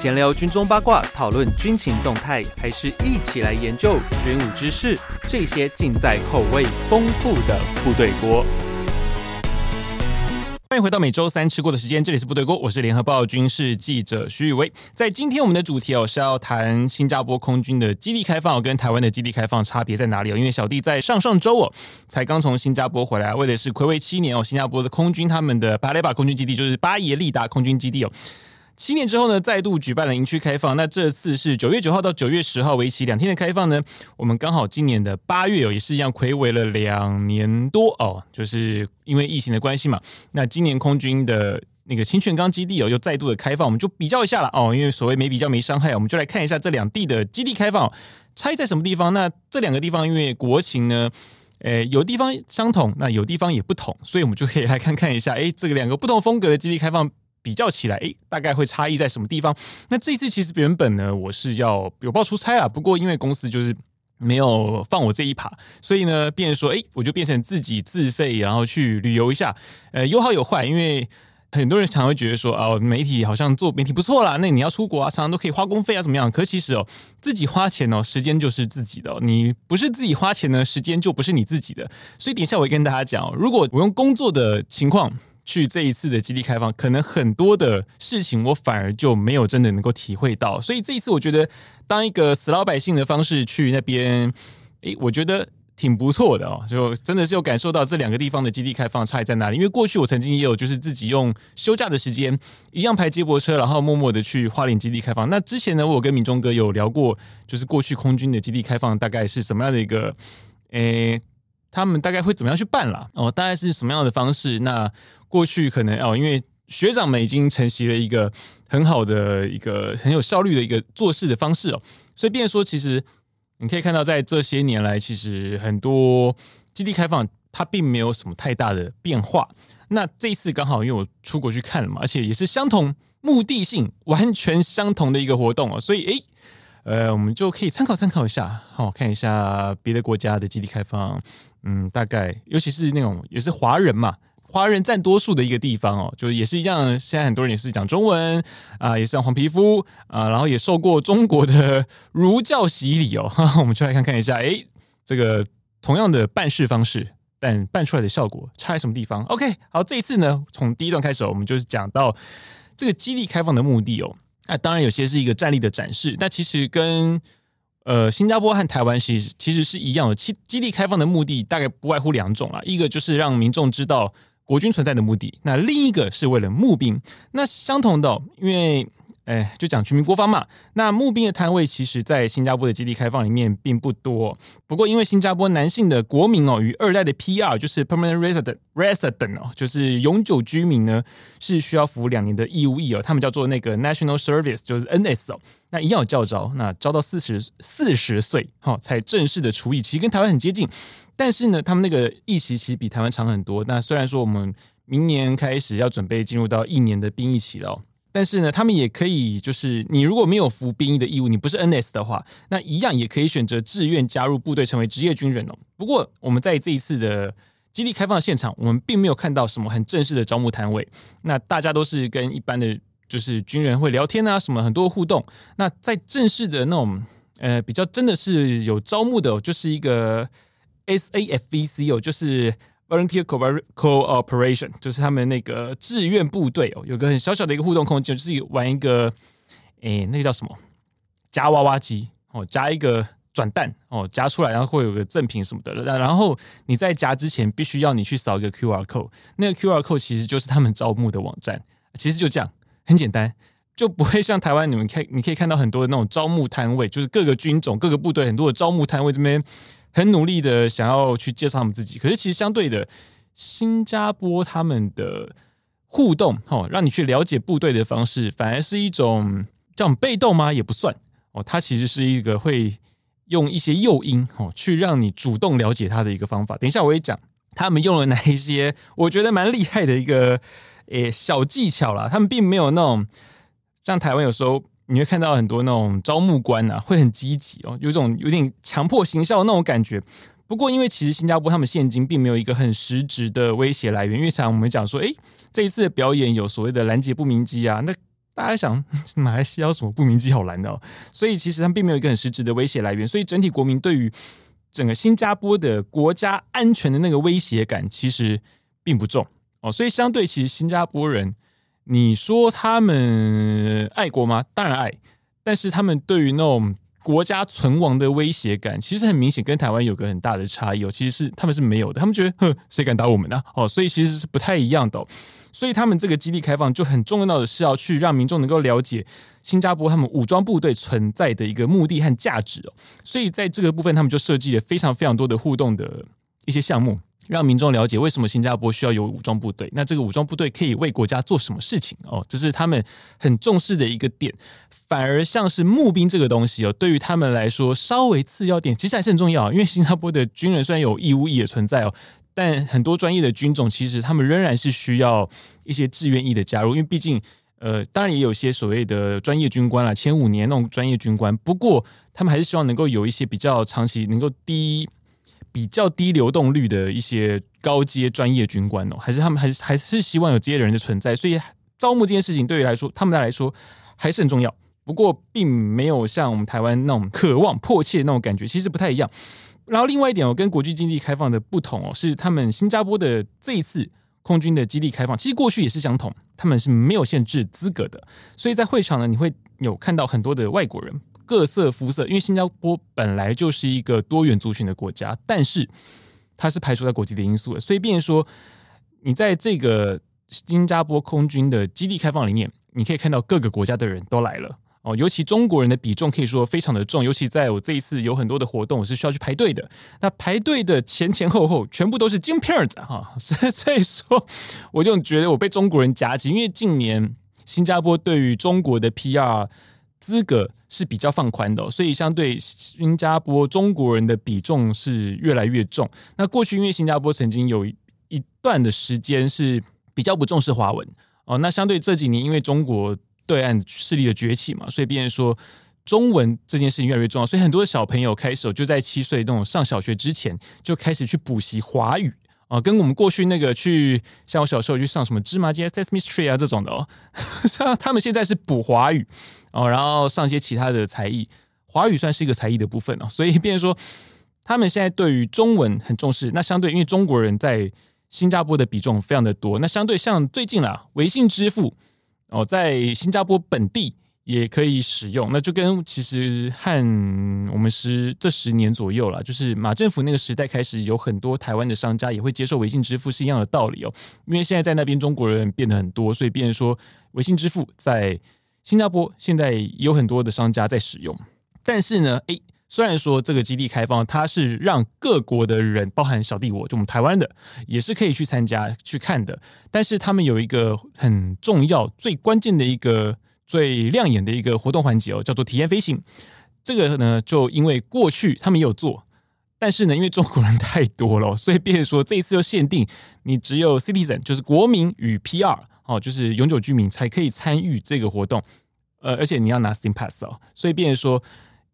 闲聊军中八卦，讨论军情动态，还是一起来研究军武知识？这些尽在口味丰富的部队锅。欢迎回到每周三吃过的时间，这里是部队锅，我是联合报军事记者徐宇威。在今天我们的主题哦是要谈新加坡空军的基地开放跟台湾的基地开放差别在哪里哦？因为小弟在上上周哦才刚从新加坡回来，为的是睽违七年哦，新加坡的空军他们的巴雷巴空军基地就是巴耶利达空军基地哦。七年之后呢，再度举办了营区开放。那这次是九月九号到九月十号，为期两天的开放呢。我们刚好今年的八月哦，也是一样睽违了两年多哦，就是因为疫情的关系嘛。那今年空军的那个清泉岗基地哦，又再度的开放，我们就比较一下了哦。因为所谓没比较没伤害，我们就来看一下这两地的基地开放差异在什么地方。那这两个地方因为国情呢，诶，有地方相同，那有地方也不同，所以我们就可以来看看一下，诶，这个两个不同风格的基地开放。比较起来，诶，大概会差异在什么地方？那这一次其实原本呢，我是要有报出差啊，不过因为公司就是没有放我这一趴，所以呢，变说，诶，我就变成自己自费，然后去旅游一下。呃，有好有坏，因为很多人常会觉得说，哦，媒体好像做媒体不错啦，那你要出国啊，常常都可以花公费啊，怎么样？可其实哦，自己花钱哦，时间就是自己的。你不是自己花钱呢，时间就不是你自己的。所以等一下我会跟大家讲，如果我用工作的情况。去这一次的基地开放，可能很多的事情我反而就没有真的能够体会到，所以这一次我觉得当一个死老百姓的方式去那边，诶，我觉得挺不错的哦，就真的是有感受到这两个地方的基地开放差异在哪里。因为过去我曾经也有就是自己用休假的时间一样排接驳车，然后默默的去花莲基地开放。那之前呢，我跟敏忠哥有聊过，就是过去空军的基地开放大概是什么样的一个，诶。他们大概会怎么样去办啦？哦，大概是什么样的方式？那过去可能哦，因为学长们已经承袭了一个很好的一个很有效率的一个做事的方式哦，所以变说，其实你可以看到，在这些年来，其实很多基地开放它并没有什么太大的变化。那这一次刚好因为我出国去看了嘛，而且也是相同目的性完全相同的一个活动哦，所以诶，呃，我们就可以参考参考一下，好，看一下别的国家的基地开放。嗯，大概尤其是那种也是华人嘛，华人占多数的一个地方哦，就是也是一样。现在很多人也是讲中文啊、也是黄皮肤啊、然后也受过中国的儒教洗礼哦。哈哈，我们就来看看一下，诶，这个同样的办事方式，但办出来的效果差在什么地方？OK，好，这一次呢，从第一段开始，我们就是讲到这个基地开放的目的哦。那当然有些是一个战力的展示，但其实跟呃，新加坡和台湾其实其实是一样的，基基地开放的目的大概不外乎两种啦，一个就是让民众知道国军存在的目的，那另一个是为了募兵。那相同的，因为。哎，就讲全民国防嘛。那募兵的摊位，其实在新加坡的基地开放里面并不多。不过，因为新加坡男性的国民哦，与二代的 PR 就是 Permanent Resident Resident 哦，就是永久居民呢，是需要服两年的义务役哦。他们叫做那个 National Service，就是 NS 哦。那一样有教招，那招到四十四十岁哈，才正式的除役，其实跟台湾很接近。但是呢，他们那个役期其实比台湾长很多。那虽然说我们明年开始要准备进入到一年的兵役期了。但是呢，他们也可以，就是你如果没有服兵役的义务，你不是 NS 的话，那一样也可以选择志愿加入部队，成为职业军人哦。不过，我们在这一次的基地开放现场，我们并没有看到什么很正式的招募摊位。那大家都是跟一般的，就是军人会聊天啊，什么很多互动。那在正式的那种，呃，比较真的是有招募的，就是一个 SAFVC 哦，就是。Volunteer Cooperation 就是他们那个志愿部队哦，有个很小小的一个互动空间，就是玩一个，诶、那个叫什么？夹娃娃机哦，夹一个转蛋哦，夹出来然后会有个赠品什么的。然后你在夹之前必须要你去扫一个 QR code，那个 QR code 其实就是他们招募的网站。其实就这样，很简单，就不会像台湾你们看，你可以看到很多的那种招募摊位，就是各个军种、各个部队很多的招募摊位这边。很努力的想要去介绍他们自己，可是其实相对的，新加坡他们的互动，哦，让你去了解部队的方式，反而是一种这种被动吗？也不算哦，它其实是一个会用一些诱因，哦，去让你主动了解他的一个方法。等一下我会讲他们用了哪一些，我觉得蛮厉害的一个诶小技巧啦。他们并没有那种像台湾有时候。你会看到很多那种招募官啊，会很积极哦，有种有点强迫行销的那种感觉。不过，因为其实新加坡他们现今并没有一个很实质的威胁来源，因为常我们讲说，诶，这一次的表演有所谓的拦截不明机啊，那大家想，马来西亚有什么不明机好拦的哦？所以其实他们并没有一个很实质的威胁来源，所以整体国民对于整个新加坡的国家安全的那个威胁感其实并不重哦。所以相对其实新加坡人，你说他们爱国吗？当然爱，但是他们对于那种国家存亡的威胁感，其实很明显跟台湾有个很大的差异哦。其实是他们是没有的，他们觉得哼，谁敢打我们呢？哦，所以其实是不太一样的。所以他们这个基地开放就很重要的是要去让民众能够了解新加坡他们武装部队存在的一个目的和价值哦。所以在这个部分，他们就设计了非常非常多的互动的一些项目，让民众了解为什么新加坡需要有武装部队。那这个武装部队可以为国家做什么事情哦？这是他们很重视的一个点。反而像是募兵这个东西哦，对于他们来说稍微次要点，其实还是很重要。因为新加坡的军人虽然有义务役也存在哦。但很多专业的军种，其实他们仍然是需要一些志愿役的加入，因为毕竟，呃，当然也有些所谓的专业军官啦，前五年那种专业军官。不过，他们还是希望能够有一些比较长期、能够低、比较低流动率的一些高阶专业军官哦，还是他们还是还是希望有这些人的存在。所以，招募这件事情对于来说，他们来说还是很重要。不过，并没有像我们台湾那种渴望、迫切的那种感觉，其实不太一样。然后另外一点哦，跟国际经济开放的不同哦，是他们新加坡的这一次空军的基地开放，其实过去也是相同，他们是没有限制资格的。所以在会场呢，你会有看到很多的外国人，各色肤色，因为新加坡本来就是一个多元族群的国家，但是它是排除在国际的因素的，所以变说，你在这个新加坡空军的基地开放里面，你可以看到各个国家的人都来了。哦，尤其中国人的比重可以说非常的重，尤其在我这一次有很多的活动，我是需要去排队的。那排队的前前后后全部都是金片儿子 哈，所以说我就觉得我被中国人夹击，因为近年新加坡对于中国的 PR 资格是比较放宽的，所以相对新加坡中国人的比重是越来越重。那过去因为新加坡曾经有一段的时间是比较不重视华文哦，那相对这几年因为中国。对岸势力的崛起嘛，所以变成说中文这件事情越来越重要，所以很多小朋友开始就在七岁那种上小学之前就开始去补习华语啊，跟我们过去那个去像我小时候去上什么芝麻街 Sesame Street 啊这种的哦，像他们现在是补华语哦，然后上一些其他的才艺，华语算是一个才艺的部分哦，所以变说他们现在对于中文很重视，那相对因为中国人在新加坡的比重非常的多，那相对像最近啦，微信支付。哦，在新加坡本地也可以使用，那就跟其实和我们十这十年左右了，就是马政府那个时代开始，有很多台湾的商家也会接受微信支付是一样的道理哦。因为现在在那边中国人变得很多，所以变成说微信支付在新加坡现在有很多的商家在使用，但是呢，诶。虽然说这个基地开放，它是让各国的人，包含小弟我，就我们台湾的，也是可以去参加去看的。但是他们有一个很重要、最关键的一个、最亮眼的一个活动环节哦，叫做体验飞行。这个呢，就因为过去他们也有做，但是呢，因为中国人太多了，所以变说这一次又限定你只有 citizen，就是国民与 PR 哦，就是永久居民才可以参与这个活动。呃，而且你要拿 Steam Pass 哦，所以变说。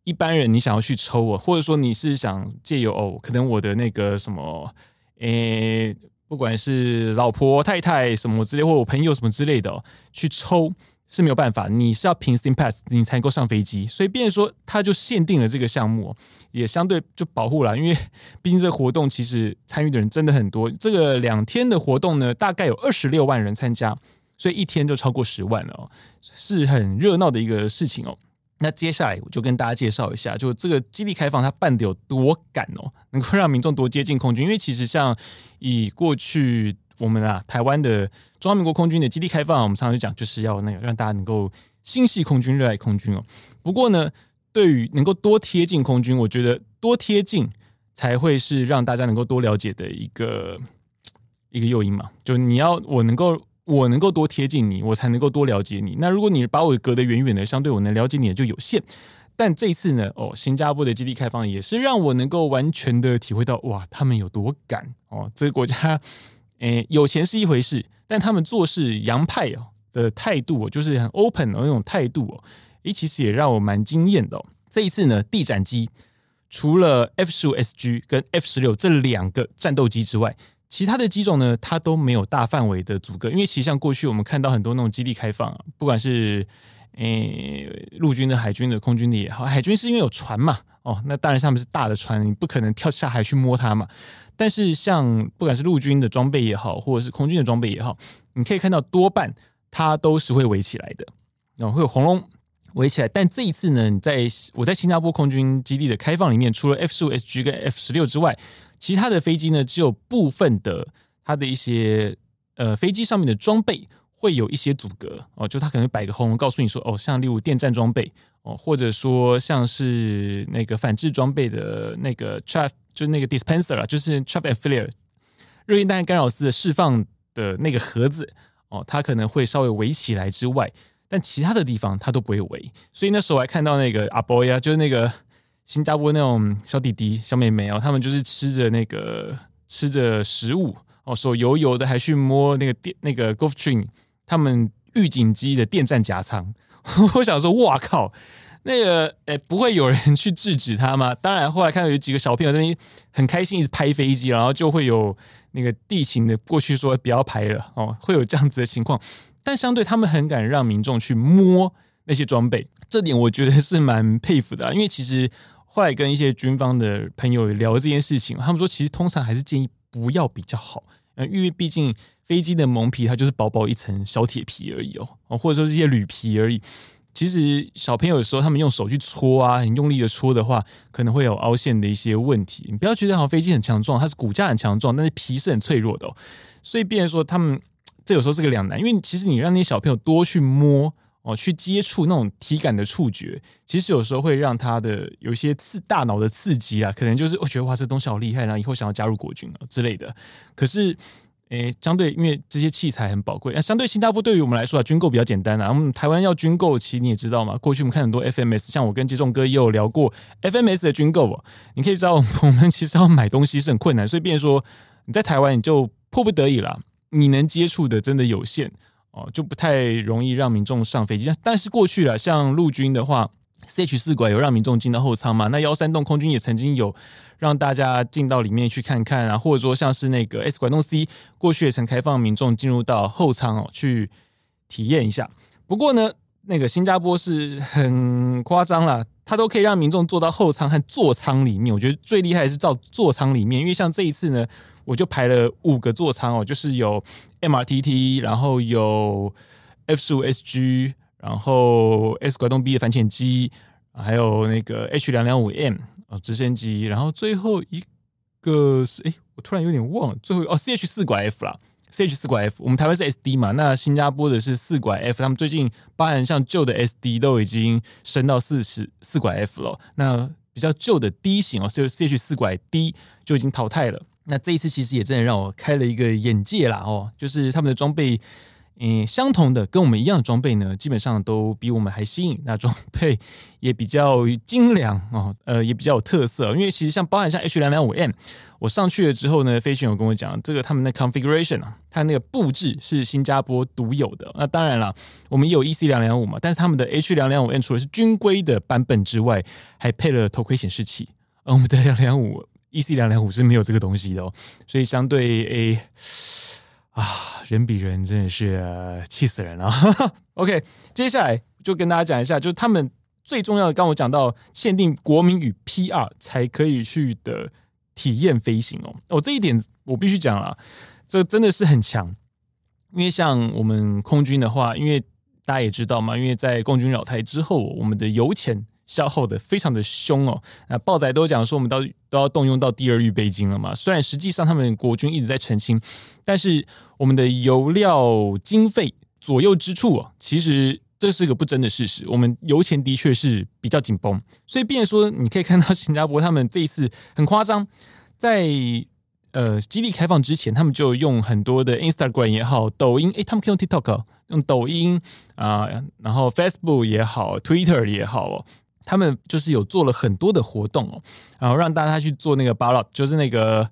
一般人，你想要去抽我，或者说你是想借由哦，可能我的那个什么，诶、不管是老婆、太太什么之类，或我朋友什么之类的、去抽是没有办法，你是要凭 Steam Pass 你才能够上飞机，所以变说他就限定了这个项目，也相对就保护了，因为毕竟这个活动其实参与的人真的很多，这个两天的活动呢，大概有二十六万人参加，所以一天就超过十万了哦，是很热闹的一个事情哦。那接下来我就跟大家介绍一下，就这个基地开放它办得有多赶哦，能够让民众多接近空军。因为其实像以过去我们啊台湾的中华民国空军的基地开放，我们常常就讲就是要那个让大家能够心系空军、热爱空军哦。不过呢，对于能够多贴近空军，我觉得多贴近才会是让大家能够多了解的一个一个诱因嘛。就你要我能够。我能够多贴近你，我才能够多了解你。那如果你把我隔得远远的，相对我能了解你的就有限。但这一次呢，哦，新加坡的基地开放也是让我能够完全的体会到，哇，他们有多赶哦！这个国家，诶，有钱是一回事，但他们做事洋派哦的态度，就是很 open 的那种态度哦，诶，其实也让我蛮惊艳的哦。这一次呢，地展机除了 F 十五 SG 跟 F 十六这两个战斗机之外，其他的机种呢，它都没有大范围的阻隔，因为其实像过去我们看到很多那种基地开放，啊不管是诶陆军的、海军的、空军的也好，海军是因为有船嘛，哦，那当然他们是大的船，你不可能跳下海去摸它嘛。但是像不管是陆军的装备也好，或者是空军的装备也好，你可以看到多半它都是会围起来的，然后会有红龙围起来。但这一次呢，你在我在新加坡空军基地的开放里面，除了 F 十五 SG 跟 F 十六之外，其他的飞机呢，只有部分的它的一些呃飞机上面的装备会有一些阻隔哦，就他可能摆个红龙告诉你说哦，像例如电站装备哦，或者说像是那个反制装备的那个 chaff 就那个 dispenser 啊，就是 trap and flare 热焰弹干扰丝的释放的那个盒子哦，它可能会稍微围起来之外，但其他的地方它都不会围，所以那时候我还看到那个阿波呀，就是那个。新加坡那种小弟弟、小妹妹哦，他们就是吃着那个吃着食物哦，手油油的，还去摸那个电那个 Gulfstream 他们预警机的电站夹舱。我想说，哇靠，那个诶、欸，不会有人去制止他吗？当然，后来看到有几个小朋友在那边很开心，一直拍飞机，然后就会有那个地勤的过去说不要拍了哦，会有这样子的情况。但相对他们很敢让民众去摸那些装备，这点我觉得是蛮佩服的啊，因为其实。后来跟一些军方的朋友聊这件事情，他们说其实通常还是建议不要比较好，因为毕竟飞机的蒙皮它就是薄薄一层小铁皮而已哦，或者说是一些铝皮而已。其实小朋友有时候他们用手去戳啊，很用力的戳的话，可能会有凹陷的一些问题。你不要觉得好像飞机很强壮，它是骨架很强壮，但是皮是很脆弱的哦。所以，变成说他们这有时候是个两难，因为其实你让那些小朋友多去摸。哦，去接触那种体感的触觉，其实有时候会让他的有一些刺大脑的刺激啊，可能就是我觉得哇，这东西好厉害，然后以后想要加入国军啊之类的。可是，诶，相对因为这些器材很宝贵，那相对新加坡对于我们来说啊，军购比较简单啊。我们台湾要军购，其实你也知道嘛，过去我们看很多 FMS，像我跟接仲哥也有聊过 FMS 的军购，你可以知道 我们其实要买东西是很困难，所以变说你在台湾你就迫不得已了，你能接触的真的有限。哦，就不太容易让民众上飞机。但是过去了，像陆军的话，CH 四拐有让民众进到后舱嘛？那幺三洞空军也曾经有让大家进到里面去看看啊，或者说像是那个 S 拐洞 C，过去也曾开放民众进入到后舱哦去体验一下。不过呢，那个新加坡是很夸张啦，它都可以让民众坐到后舱和座舱里面。我觉得最厉害是到座舱里面，因为像这一次呢。我就排了五个座舱哦，就是有 MRTT，然后有 F 十五 SG，然后 S 拐动 B 的反潜机，还有那个 H 两两五 M 啊直升机，然后最后一个是哎，我突然有点忘了，最后哦 CH 四拐 F 啦，CH 四拐 F，我们台湾是 SD 嘛，那新加坡的是四拐 F，他们最近包含像旧的 SD 都已经升到四十四拐 F 了，那比较旧的 D 型哦，所以 CH 四拐 D 就已经淘汰了。那这一次其实也真的让我开了一个眼界啦哦，就是他们的装备，嗯，相同的跟我们一样的装备呢，基本上都比我们还新颖，那装备也比较精良哦，呃，也比较有特色。因为其实像包含像 H 两两五 M，我上去了之后呢，飞行员跟我讲，这个他们的 configuration 啊，它那个布置是新加坡独有的。那当然了，我们有 EC 两两五嘛，但是他们的 H 两两五 M 除了是军规的版本之外，还配了头盔显示器，而我们的 两两五。EC 两两五是没有这个东西的哦，所以相对 A 啊，人比人真的是气死人了。OK，接下来就跟大家讲一下，就是他们最重要的，刚我讲到限定国民与 PR 才可以去的体验飞行哦。哦，这一点我必须讲了，这真的是很强。因为像我们空军的话，因为大家也知道嘛，因为在共军扰台之后，我们的油钱。消耗的非常的凶哦，那报载都讲说我们都都要动用到第二预备金了嘛。虽然实际上他们国军一直在澄清，但是我们的油料经费左右之处啊，其实这是个不争的事实。我们油钱的确是比较紧绷，所以变说你可以看到新加坡他们这一次很夸张，在呃基地开放之前，他们就用很多的 Instagram 也好，抖音诶，他们可以用 TikTok 用抖音啊、然后 Facebook 也好，Twitter 也好哦。他们就是有做了很多的活动哦，然后让大家去做那个 ballot，就是那个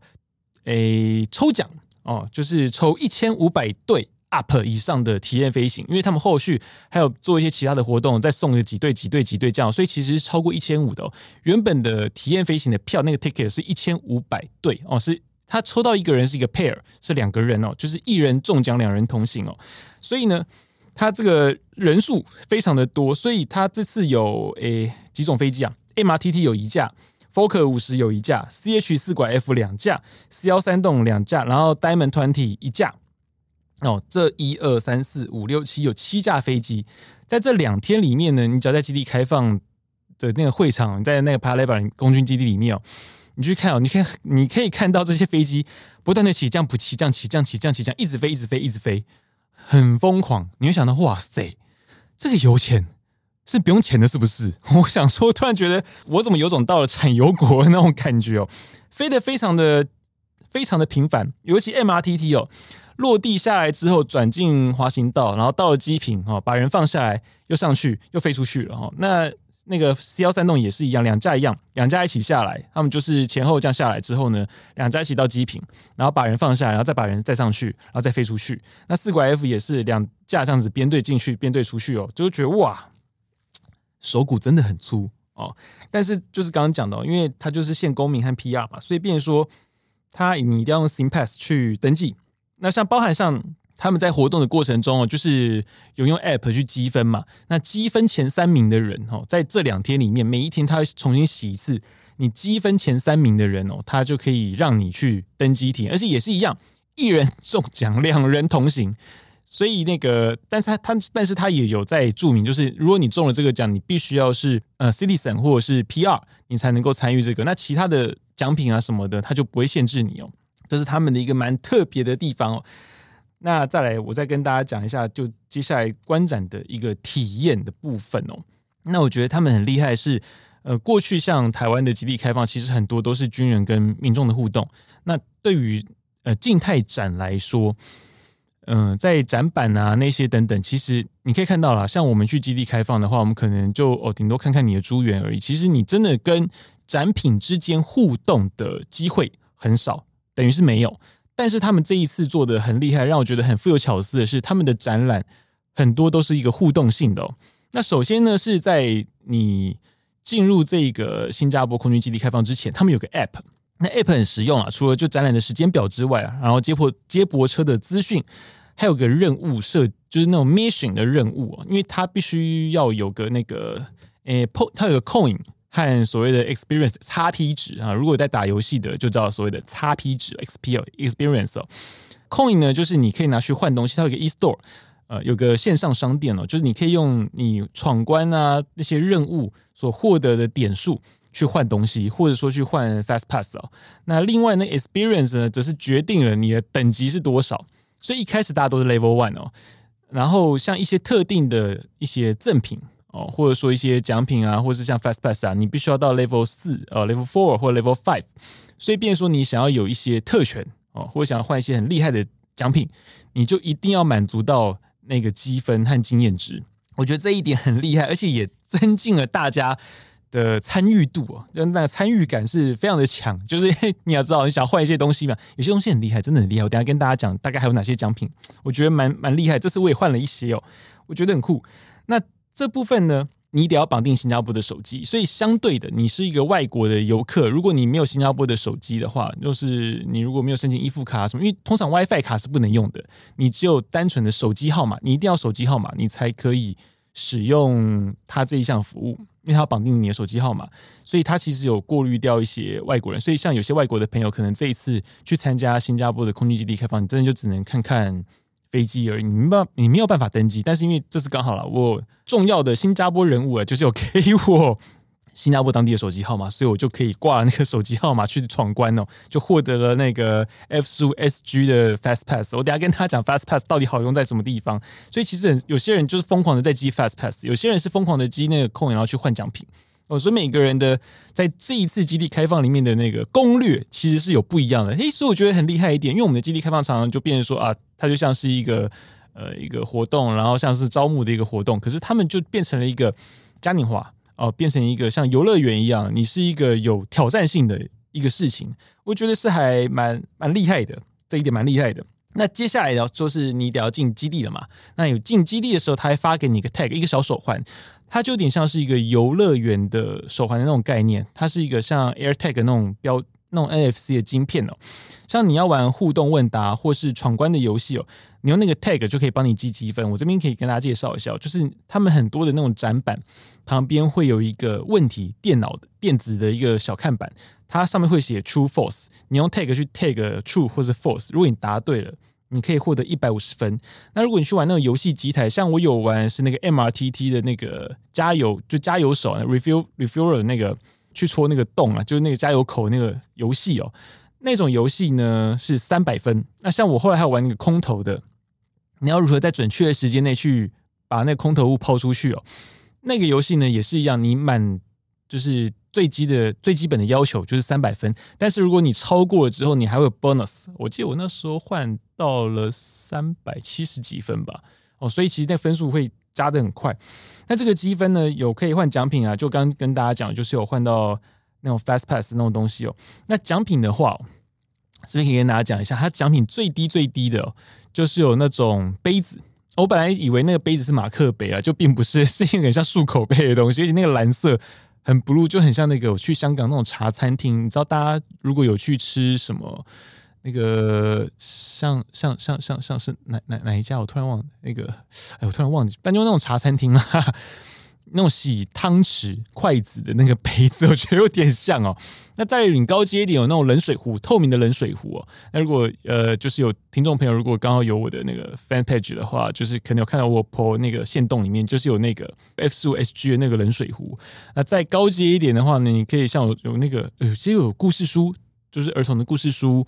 诶抽奖哦，就是抽一千五百对 up 以上的体验飞行，因为他们后续还有做一些其他的活动，再送个几对几对几对这样，所以其实超过一千五的哦。原本的体验飞行的票那个 ticket 是一千五百对哦，是他抽到一个人是一个 pair，是两个人哦，就是一人中奖，两人同行哦。所以呢，他这个人数非常的多，所以他这次有诶几种飞机啊？MRTT 有一架，Fokker 五十有一架，CH 四拐 F 两架，C 幺三栋两架，然后 Diamond Twenty 一架。哦，这一二三四五六七有七架飞机，在这两天里面呢，你只要在基地开放的那个会场，在那个 Paya Lebar 空军基地里面哦。你去看哦，你看，你可以看到这些飞机不断的起降、不起降、起降、起降、起降，一直飞、一直飞、一直飞，很疯狂。你会想到，哇塞，这个油钱是不用钱的，是不是？我想说，突然觉得我怎么有种到了产油国那种感觉哦，飞得非常的、非常的频繁。尤其 MRTT 哦，落地下来之后转进滑行道，然后到了机坪哦，把人放下来，又上去，又飞出去了哈。那那个 C 幺三栋也是一样，两架一样，两架一起下来，他们就是前后这样下来之后呢，两架一起到机坪，然后把人放下来，然后再把人再上去，然后再飞出去。那四拐 F 也是两架这样子编队进去，编队出去哦，就觉得哇，手骨真的很粗哦。但是就是刚刚讲到，因为它就是限公民和 PR 嘛，所以变说他你一定要用 SingPass 去登记。那像包含像。他们在活动的过程中哦，就是有用 App 去积分嘛。那积分前三名的人哦，在这两天里面，每一天他会重新洗一次。你积分前三名的人哦，他就可以让你去登机体验，而且也是一样，一人中奖，两人同行。所以那个，但是他他，但是他也有在注明，就是如果你中了这个奖，你必须要是呃 Citizen 或者是 PR，你才能够参与这个。那其他的奖品啊什么的，他就不会限制你哦。这是他们的一个蛮特别的地方哦。那再来，我再跟大家讲一下，就接下来观展的一个体验的部分哦。那我觉得他们很厉害是，呃，过去像台湾的基地开放，其实很多都是军人跟民众的互动。那对于呃静态展来说，嗯、在展板啊那些等等，其实你可以看到啦，像我们去基地开放的话，我们可能就哦顶多看看你的猪园而已。其实你真的跟展品之间互动的机会很少，等于是没有。但是他们这一次做的很厉害，让我觉得很富有巧思的是，他们的展览很多都是一个互动性的哦。那首先呢，是在你进入这个新加坡空军基地开放之前，他们有个 App，那 App 很实用啊。除了就展览的时间表之外啊，然后接驳接驳车的资讯，还有个任务设，就是那种 mission 的任务啊，因为它必须要有个那个诶 p 它有个 coin。和所谓的 experience XP 值啊，如果在打游戏的就知道所谓的 XP 值 XP experience 哦，coin 呢就是你可以拿去换东西，它有个 e-store，呃，有个线上商店哦，就是你可以用你闯关啊那些任务所获得的点数去换东西，或者说去换 fast pass 哦。那另外呢 experience 呢，则是决定了你的等级是多少，所以一开始大家都是 level one 哦，然后像一些特定的一些赠品。哦，或者说一些奖品啊，或者是像 Fast Pass 啊，你必须要到 Level 四呃 Level Four 或 Level Five，所以变说你想要有一些特权哦，或者想要换一些很厉害的奖品，你就一定要满足到那个积分和经验值。我觉得这一点很厉害，而且也增进了大家的参与度啊，就那参与感是非常的强。就是 你要知道，你想换一些东西嘛，有些东西很厉害，真的很厉害。我等下跟大家讲大概还有哪些奖品，我觉得蛮蛮厉害。这次我也换了一些哦，我觉得很酷。那这部分呢，你得要绑定新加坡的手机，所以相对的，你是一个外国的游客，如果你没有新加坡的手机的话，就是你如果没有申请易付卡什么，因为通常 WiFi 卡是不能用的，你只有单纯的手机号码，你一定要手机号码，你才可以使用它这一项服务，因为它绑定你的手机号码，所以它其实有过滤掉一些外国人，所以像有些外国的朋友，可能这一次去参加新加坡的空军基地开放，你真的就只能看看。飞机而已，你没办你没有办法登机，但是因为这次刚好了，我重要的新加坡人物啊，就是有给我新加坡当地的手机号码，所以我就可以挂那个手机号码去闯关哦，就获得了那个 F 十五 SG 的 Fast Pass。我等下跟他讲 Fast Pass 到底好用在什么地方。所以其实有些人就是疯狂的在积 Fast Pass，有些人是疯狂的积那个空然后去换奖品。哦，所以每个人的在这一次基地开放里面的那个攻略其实是有不一样的。诶，所以我觉得很厉害一点，因为我们的基地开放常常就变成说啊，它就像是一个呃一个活动，然后像是招募的一个活动，可是他们就变成了一个嘉年华哦，变成一个像游乐园一样，你是一个有挑战性的一个事情，我觉得是还蛮蛮厉害的，这一点蛮厉害的。那接下来要说是你得要进基地了嘛，那有进基地的时候，他还发给你一个 tag，一个小手环。它就有点像是一个游乐园的手环的那种概念，它是一个像 AirTag 那种标那种 NFC 的晶片哦。像你要玩互动问答或是闯关的游戏哦，你用那个 tag 就可以帮你积积分。我这边可以跟大家介绍一下，就是他们很多的那种展板旁边会有一个问题电脑的电子的一个小看板，它上面会写 true false，你用 tag 去 tag true 或是 false，如果你答对了。你可以获得一百五十分。那如果你去玩那种游戏机台，像我有玩是那个 MRTT 的那个加油，就加油手 refuel refueler 那个去戳那个洞啊，就是那个加油口那个游戏哦。那种游戏呢是三百分。那像我后来还有玩那个空投的，你要如何在准确的时间内去把那个空投物抛出去哦？那个游戏呢也是一样，你满就是。最基的最基本的要求就是三百分，但是如果你超过了之后，你还会有 bonus。我记得我那时候换到了三百七十几分吧，哦，所以其实那分数会加得很快。那这个积分呢，有可以换奖品啊，就刚跟大家讲，就是有换到那种 fast pass 那种东西哦。那奖品的话，这边可以跟大家讲一下，它奖品最低最低的，就是有那种杯子。我本来以为那个杯子是马克杯啊，就并不是，是一个像漱口杯的东西，而且那个蓝色。很 blue，就很像那个我去香港那种茶餐厅，你知道，大家如果有去吃什么那个像像像像像是哪哪哪一家，我突然忘那个，哎，我突然忘记，反正就那种茶餐厅啊。那种洗汤匙、筷子的那个杯子，我觉得有点像哦。那再领高阶一点，有那种冷水壶，透明的冷水壶哦。那如果呃，就是有听众朋友，如果刚好有我的那个 fan page 的话，就是可能有看到我 po 那个线洞里面，就是有那个 F 十五 SG 的那个冷水壶。那再高阶一点的话呢，你可以像有有那个呃，其实有故事书，就是儿童的故事书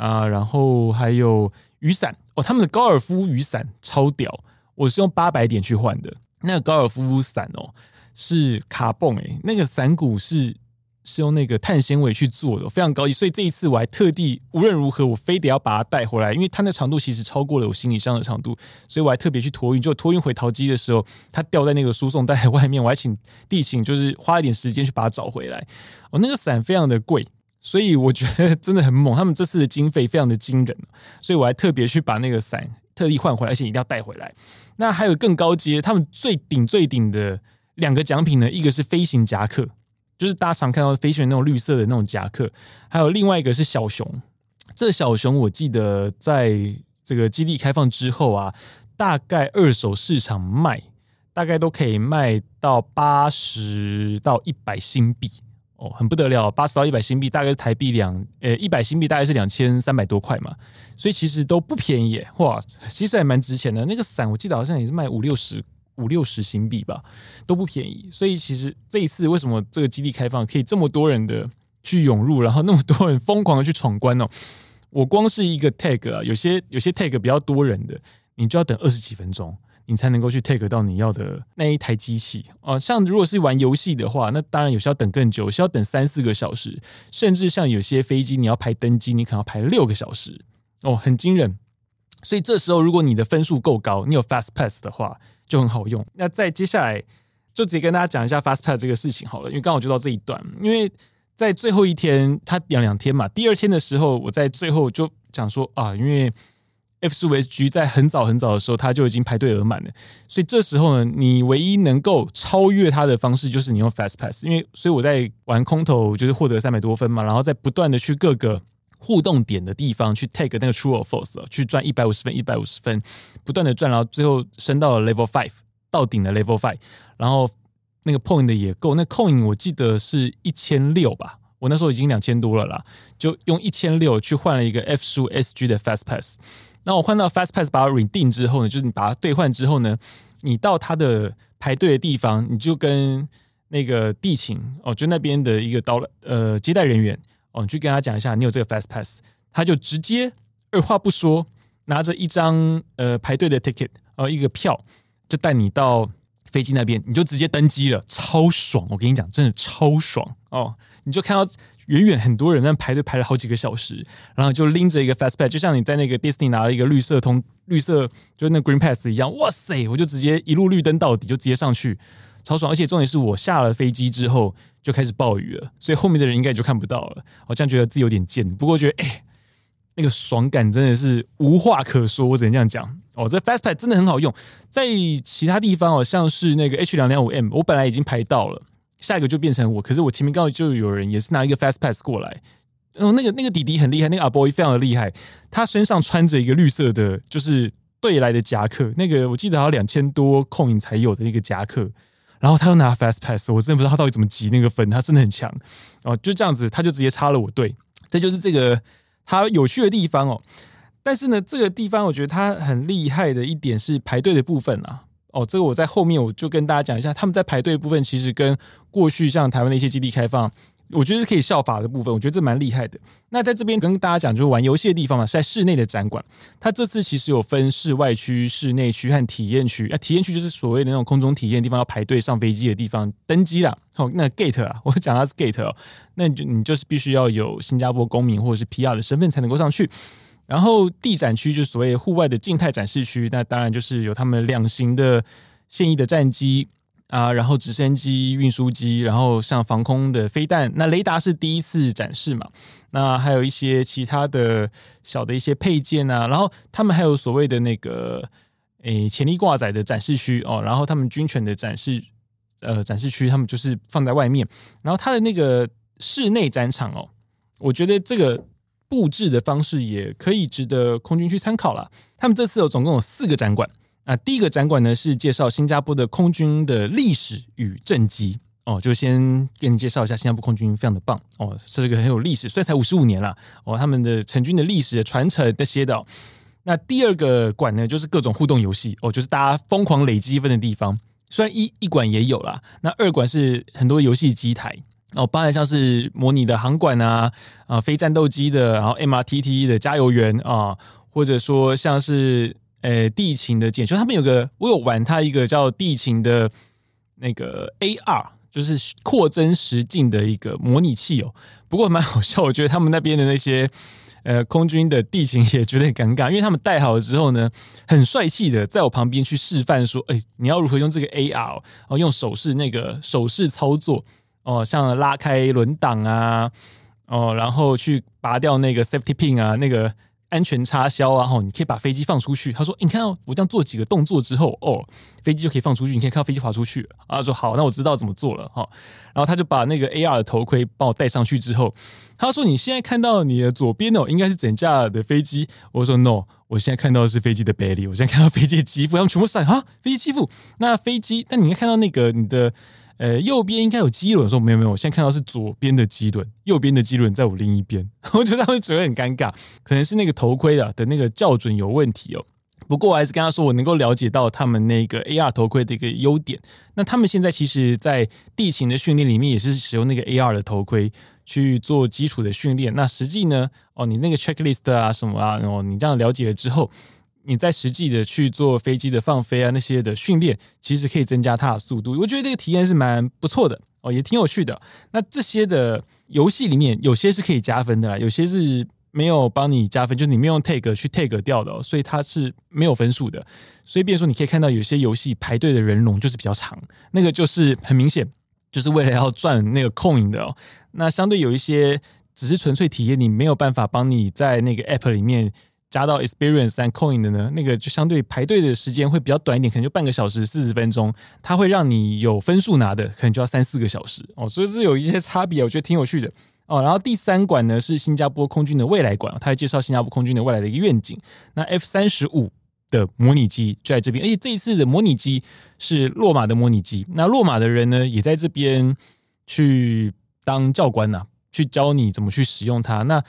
啊，然后还有雨伞哦，他们的高尔夫雨伞超屌，我是用八百点去换的。那个高尔夫伞哦，是卡蹦诶、那个伞骨是是用那个碳纤维去做的，非常高级。所以这一次我还特地无论如何，我非得要把它带回来，因为它那长度其实超过了我行李箱的长度，所以我还特别去托运。就托运回淘机的时候，它掉在那个输送带外面，我还请地勤就是花一点时间去把它找回来。哦，那个伞非常的贵，所以我觉得真的很猛。他们这次的经费非常的惊人，所以我还特别去把那个伞特地换回来，而且一定要带回来。那还有更高阶，他们最顶最顶的两个奖品呢，一个是飞行夹克，就是大家常看到飞行员那种绿色的那种夹克，还有另外一个是小熊。这小熊我记得在这个基地开放之后啊，大概二手市场卖，大概都可以卖到八十到一百新币哦，很不得了，八十到一百新币大概是台币两呃一百新币大概是两千三百多块嘛。所以其实都不便宜，哇！其实还蛮值钱的。那个伞我记得好像也是卖五六十、五六十新币吧，都不便宜。所以其实这一次为什么这个基地开放可以这么多人的去涌入，然后那么多人疯狂的去闯关哦？我光是一个 tag 啊，有些有些 tag 比较多人的，你就要等二十几分钟，你才能够去 take 到你要的那一台机器哦。像如果是玩游戏的话，那当然有些要等更久，需要等三四个小时，甚至像有些飞机你要排登机，你可能要排六个小时。哦，很惊人，所以这时候如果你的分数够高，你有 Fast Pass 的话就很好用。那再接下来就直接跟大家讲一下 Fast Pass 这个事情好了，因为刚好就到这一段。因为在最后一天，它两两天嘛，第二天的时候，我在最后就讲说啊，因为 F 十五 SG 在很早很早的时候，它就已经排队额满了，所以这时候呢，你唯一能够超越它的方式就是你用 Fast Pass。因为所以我在玩空投就是获得三百多分嘛，然后再不断的去各个。互动点的地方去 take 那个 true or false 去赚一百五十分，一百五十分，不断的赚，然后最后升到了 level five 到顶的 level five，然后那个 point 的也够，那 coin 我记得是一千六吧，我那时候已经两千多了啦，就用一千六去换了一个 F 十五 SG 的 fast pass，那我换到 fast pass 把它 redeem 之后呢，就是你把它兑换之后呢，你到它的排队的地方，你就跟那个地勤哦，就那边的一个到了呃接待人员。哦，你去跟他讲一下，你有这个 fast pass，他就直接二话不说，拿着一张呃排队的 ticket，呃一个票，就带你到飞机那边，你就直接登机了，超爽！我跟你讲，真的超爽哦！你就看到远远很多人在排队排了好几个小时，然后就拎着一个 fast pass，就像你在那个 Disney 拿了一个绿色通绿色，就是那 green pass 一样，哇塞！我就直接一路绿灯到底，就直接上去。超爽，而且重点是我下了飞机之后就开始暴雨了，所以后面的人应该就看不到了。好像觉得自己有点贱，不过觉得哎、那个爽感真的是无话可说，我只能这样讲哦。这 Fast Pass 真的很好用，在其他地方哦，像是那个 H 两两五 M，我本来已经排到了，下一个就变成我，可是我前面刚好就有人也是拿一个 Fast Pass 过来，哦，那个那个弟弟很厉害，那个阿 boy 非常的厉害，他身上穿着一个绿色的，就是对来的夹克，那个我记得好像两千多 coin 才有的那个夹克，然后他又拿 fast pass，我真的不知道他到底怎么集那个分，他真的很强。哦，就这样子他就直接插了我队，这就是这个他有趣的地方哦。但是呢，这个地方我觉得他很厉害的一点是排队的部分啊。哦，这个我在后面我就跟大家讲一下，他们在排队的部分其实跟过去像台湾的一些基地开放，我觉得是可以效法的部分，我觉得这蛮厉害的。那在这边跟大家讲，就是玩游戏的地方嘛，是在室内的展馆。它这次其实有分室外区、室内区和体验区。啊，体验区就是所谓的那种空中体验地方，要排队上飞机的地方，登机啦。哦，那 gate 啊，我讲它是 gate 哦，那你就你就是必须要有新加坡公民或者是 PR 的身份才能够上去。然后地展区就是所谓户外的静态展示区，那当然就是有他们两型的现役的战机啊，然后直升机、运输机，然后像防空的飞弹，那雷达是第一次展示嘛，那还有一些其他的小的一些配件啊，然后他们还有所谓的那个诶潜力挂载的展示区哦，然后他们军犬的展示呃展示区，他们就是放在外面，然后它的那个室内展场哦，我觉得这个。布置的方式也可以值得空军去参考了。他们这次有总共有四个展馆啊。第一个展馆呢是介绍新加坡的空军的历史与政绩哦，就先给你介绍一下新加坡空军非常的棒哦，是个很有历史，虽然才五十五年了哦，他们的成军的历史的传承这些的、那第二个馆呢就是各种互动游戏哦，就是大家疯狂累积分的地方。虽然一一馆也有啦，那二馆是很多游戏机台。哦，包含像是模拟的航管啊，啊，非战斗机的，然后 MRTT 的加油员啊，或者说像是呃地勤的检修，他们有个我有玩他一个叫地勤的那个 AR，就是扩增实境的一个模拟器哦。不过蛮好笑，我觉得他们那边的那些呃空军的地勤也觉得很尴尬，因为他们戴好了之后呢，很帅气的在我旁边去示范说，哎，你要如何用这个 AR 哦，用手势那个手势操作。哦，像拉开轮挡啊，哦，然后去拔掉那个 safety pin 啊，那个安全插销啊，吼，你可以把飞机放出去。他说：“你看到我这样做几个动作之后，哦，飞机就可以放出去，你可以看到飞机滑出去。”啊，说：“好，那我知道怎么做了。”哈，然后他就把那个 AR 的头盔帮我戴上去之后，他说：“你现在看到你的左边哦，应该是整架的飞机。”我说：“No，我现在看到的是飞机的 belly，我现在看到飞机的机腹，他们全部闪啊，飞机机腹。那飞机，那你应该看到那个你的。”呃，右边应该有机轮，说没有没有，我现在看到是左边的机轮，右边的机轮在我另一边，我觉得他们觉得很尴尬，可能是那个头盔的的那个校准有问题哦。不过我还是跟他说，我能够了解到他们那个 AR 头盔的一个优点。那他们现在其实，在地形的训练里面也是使用那个 AR 的头盔去做基础的训练。那实际呢，哦，你那个 checklist 啊什么啊，然后你这样了解了之后。你在实际的去做飞机的放飞啊那些的训练，其实可以增加它的速度。我觉得这个体验是蛮不错的哦，也挺有趣的。那这些的游戏里面，有些是可以加分的啦，有些是没有帮你加分，就是你没有用 tag 去 tag 掉的，所以它是没有分数的。所以，变成说你可以看到有些游戏排队的人龙就是比较长，那个就是很明显就是为了要赚那个 coin 的哦。那相对有一些只是纯粹体验，你没有办法帮你在那个 app 里面。加到 experience and coin 的呢，那个就相对排队的时间会比较短一点，可能就半个小时四十分钟。它会让你有分数拿的，可能就要三四个小时哦，所以是有一些差别，我觉得挺有趣的哦。然后第三馆呢是新加坡空军的未来馆，它会介绍新加坡空军的未来的一个愿景。那 F 三十五的模拟机就在这边，而且这一次的模拟机是洛马的模拟机。那洛马的人呢也在这边去当教官呐、去教你怎么去使用它。那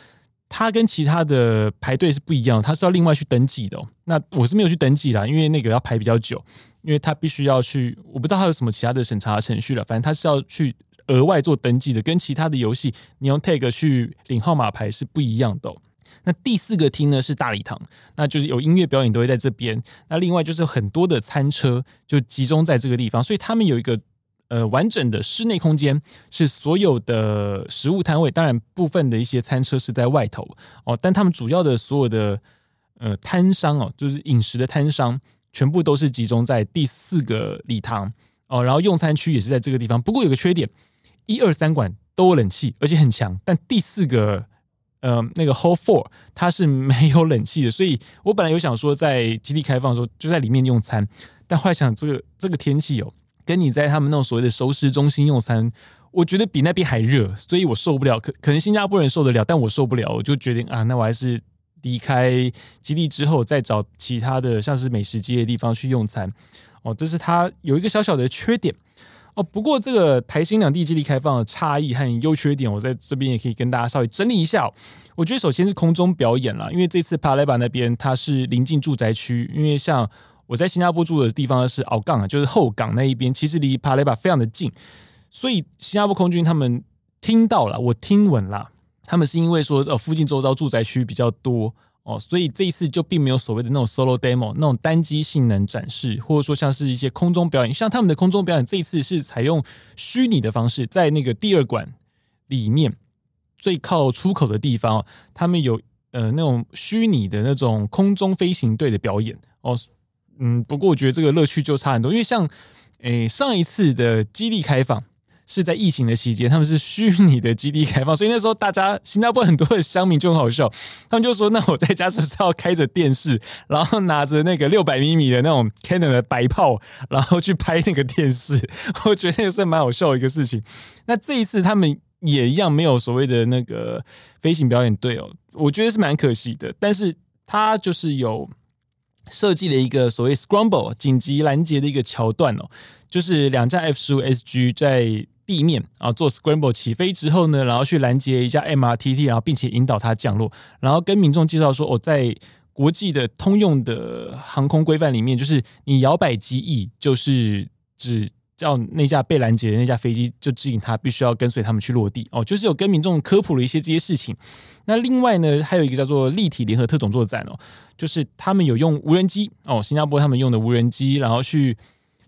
它跟其他的排队是不一样，它是要另外去登记的哦。那我是没有去登记啦，因为那个要排比较久，因为它必须要去，我不知道它有什么其他的审查程序了。反正它是要去额外做登记的，跟其他的游戏你用 tag 去领号码牌是不一样的。那第四个厅呢是大礼堂，那就是有音乐表演都会在这边。那另外就是很多的餐车就集中在这个地方，所以他们有一个。呃，完整的室内空间是所有的食物摊位，当然部分的一些餐车是在外头哦，但他们主要的所有的呃摊商哦，就是饮食的摊商，全部都是集中在第四个礼堂哦，然后用餐区也是在这个地方。不过有个缺点，一二三馆都有冷气，而且很强，但第四个呃那个 Hall Four 它是没有冷气的，所以我本来有想说在基地开放的时候就在里面用餐，但后来想这个这个天气有。跟你在他们那种所谓的熟食中心用餐，我觉得比那边还热，所以我受不了。可可能新加坡人受得了，但我受不了，我就决定啊，那我还是离开基地之后，再找其他的像是美食街的地方去用餐。哦，这是它有一个小小的缺点。哦，不过这个台新两地基地开放的差异和优缺点，我在这边也可以跟大家稍微整理一下。我觉得首先是空中表演啦，因为这次帕莱巴那边它是临近住宅区，因为像我在新加坡住的地方是奥港啊，就是后港那一边，其实离帕雷巴非常的近，所以新加坡空军他们听到了，我听闻啦，他们是因为说呃附近周遭住宅区比较多。哦，所以这一次就并没有所谓的那种 solo demo 那种单机性能展示，或者说像是一些空中表演，像他们的空中表演这一次是采用虚拟的方式，在那个第二馆里面最靠出口的地方，他们有呃那种虚拟的那种空中飞行队的表演。哦，嗯，不过我觉得这个乐趣就差很多，因为像诶上一次的基地开放。是在疫情的期间，他们是虚拟的基地开放，所以那时候大家新加坡很多的乡民就很好笑，他们就说：“那我在家是不是要开着电视，然后拿着那个六百米米的那种 Canon 的白炮，然后去拍那个电视？” 我觉得那个是蛮好笑的一个事情。那这一次他们也一样没有所谓的那个飞行表演队哦，我觉得是蛮可惜的。但是他就是有设计了一个所谓 Scramble 紧急拦截的一个桥段哦，就是两架 F 十五 SG 在。地面啊，做 scramble 起飞之后呢，然后去拦截一架 MRTT，然后并且引导它降落，然后跟民众介绍说，哦，在国际的通用的航空规范里面，就是你摇摆机翼，就是指叫那架被拦截的那架飞机，就指引他必须要跟随他们去落地哦，就是有跟民众科普了一些这些事情。那另外呢，还有一个叫做立体联合特种作战哦，就是他们有用无人机哦，新加坡他们用的无人机，然后去。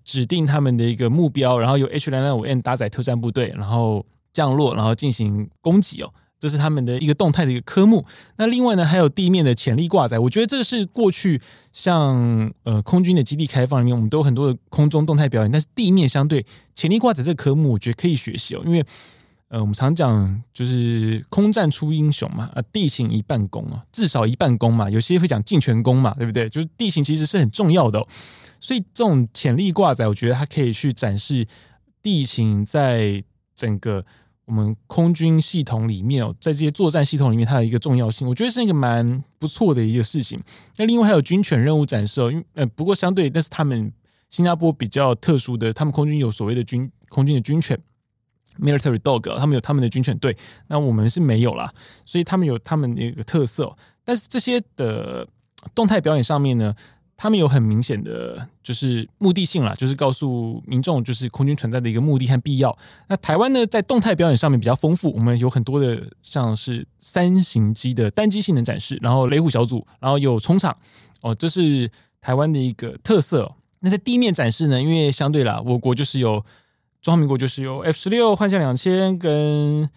指定他们的一个目标，然后由 H 两两五 N 搭载特战部队，然后降落，然后进行攻击哦。这是他们的一个动态的一个科目。那另外呢，还有地面的潜力挂载。我觉得这个是过去像呃空军的基地开放里面，我们都有很多的空中动态表演，但是地面相对潜力挂载这个科目，我觉得可以学习哦。因为呃，我们常讲就是空战出英雄嘛，啊，地形一半功啊，至少一半功嘛。有些会讲尽全功嘛，对不对？就是地形其实是很重要的。所以这种潜力挂载，我觉得它可以去展示地形在整个我们空军系统里面哦，在这些作战系统里面它的一个重要性，我觉得是一个蛮不错的一个事情。那另外还有军犬任务展示哦，因为呃不过相对，但是他们新加坡比较特殊的，他们空军有所谓的军空军的军犬 military dog，他们有他们的军犬队，那我们是没有啦，所以他们有他们的一个特色。但是这些的动态表演上面呢，他们有很明显的就是目的性啦，就是告诉民众就是空军存在的一个目的和必要。那台湾呢，在动态表演上面比较丰富，我们有很多的像是三型机的单机性能展示，然后雷虎小组，然后有冲场哦，这是台湾的一个特色。那在地面展示呢，因为相对啦，我国就是有中华民国就是有 F 十六幻象两千跟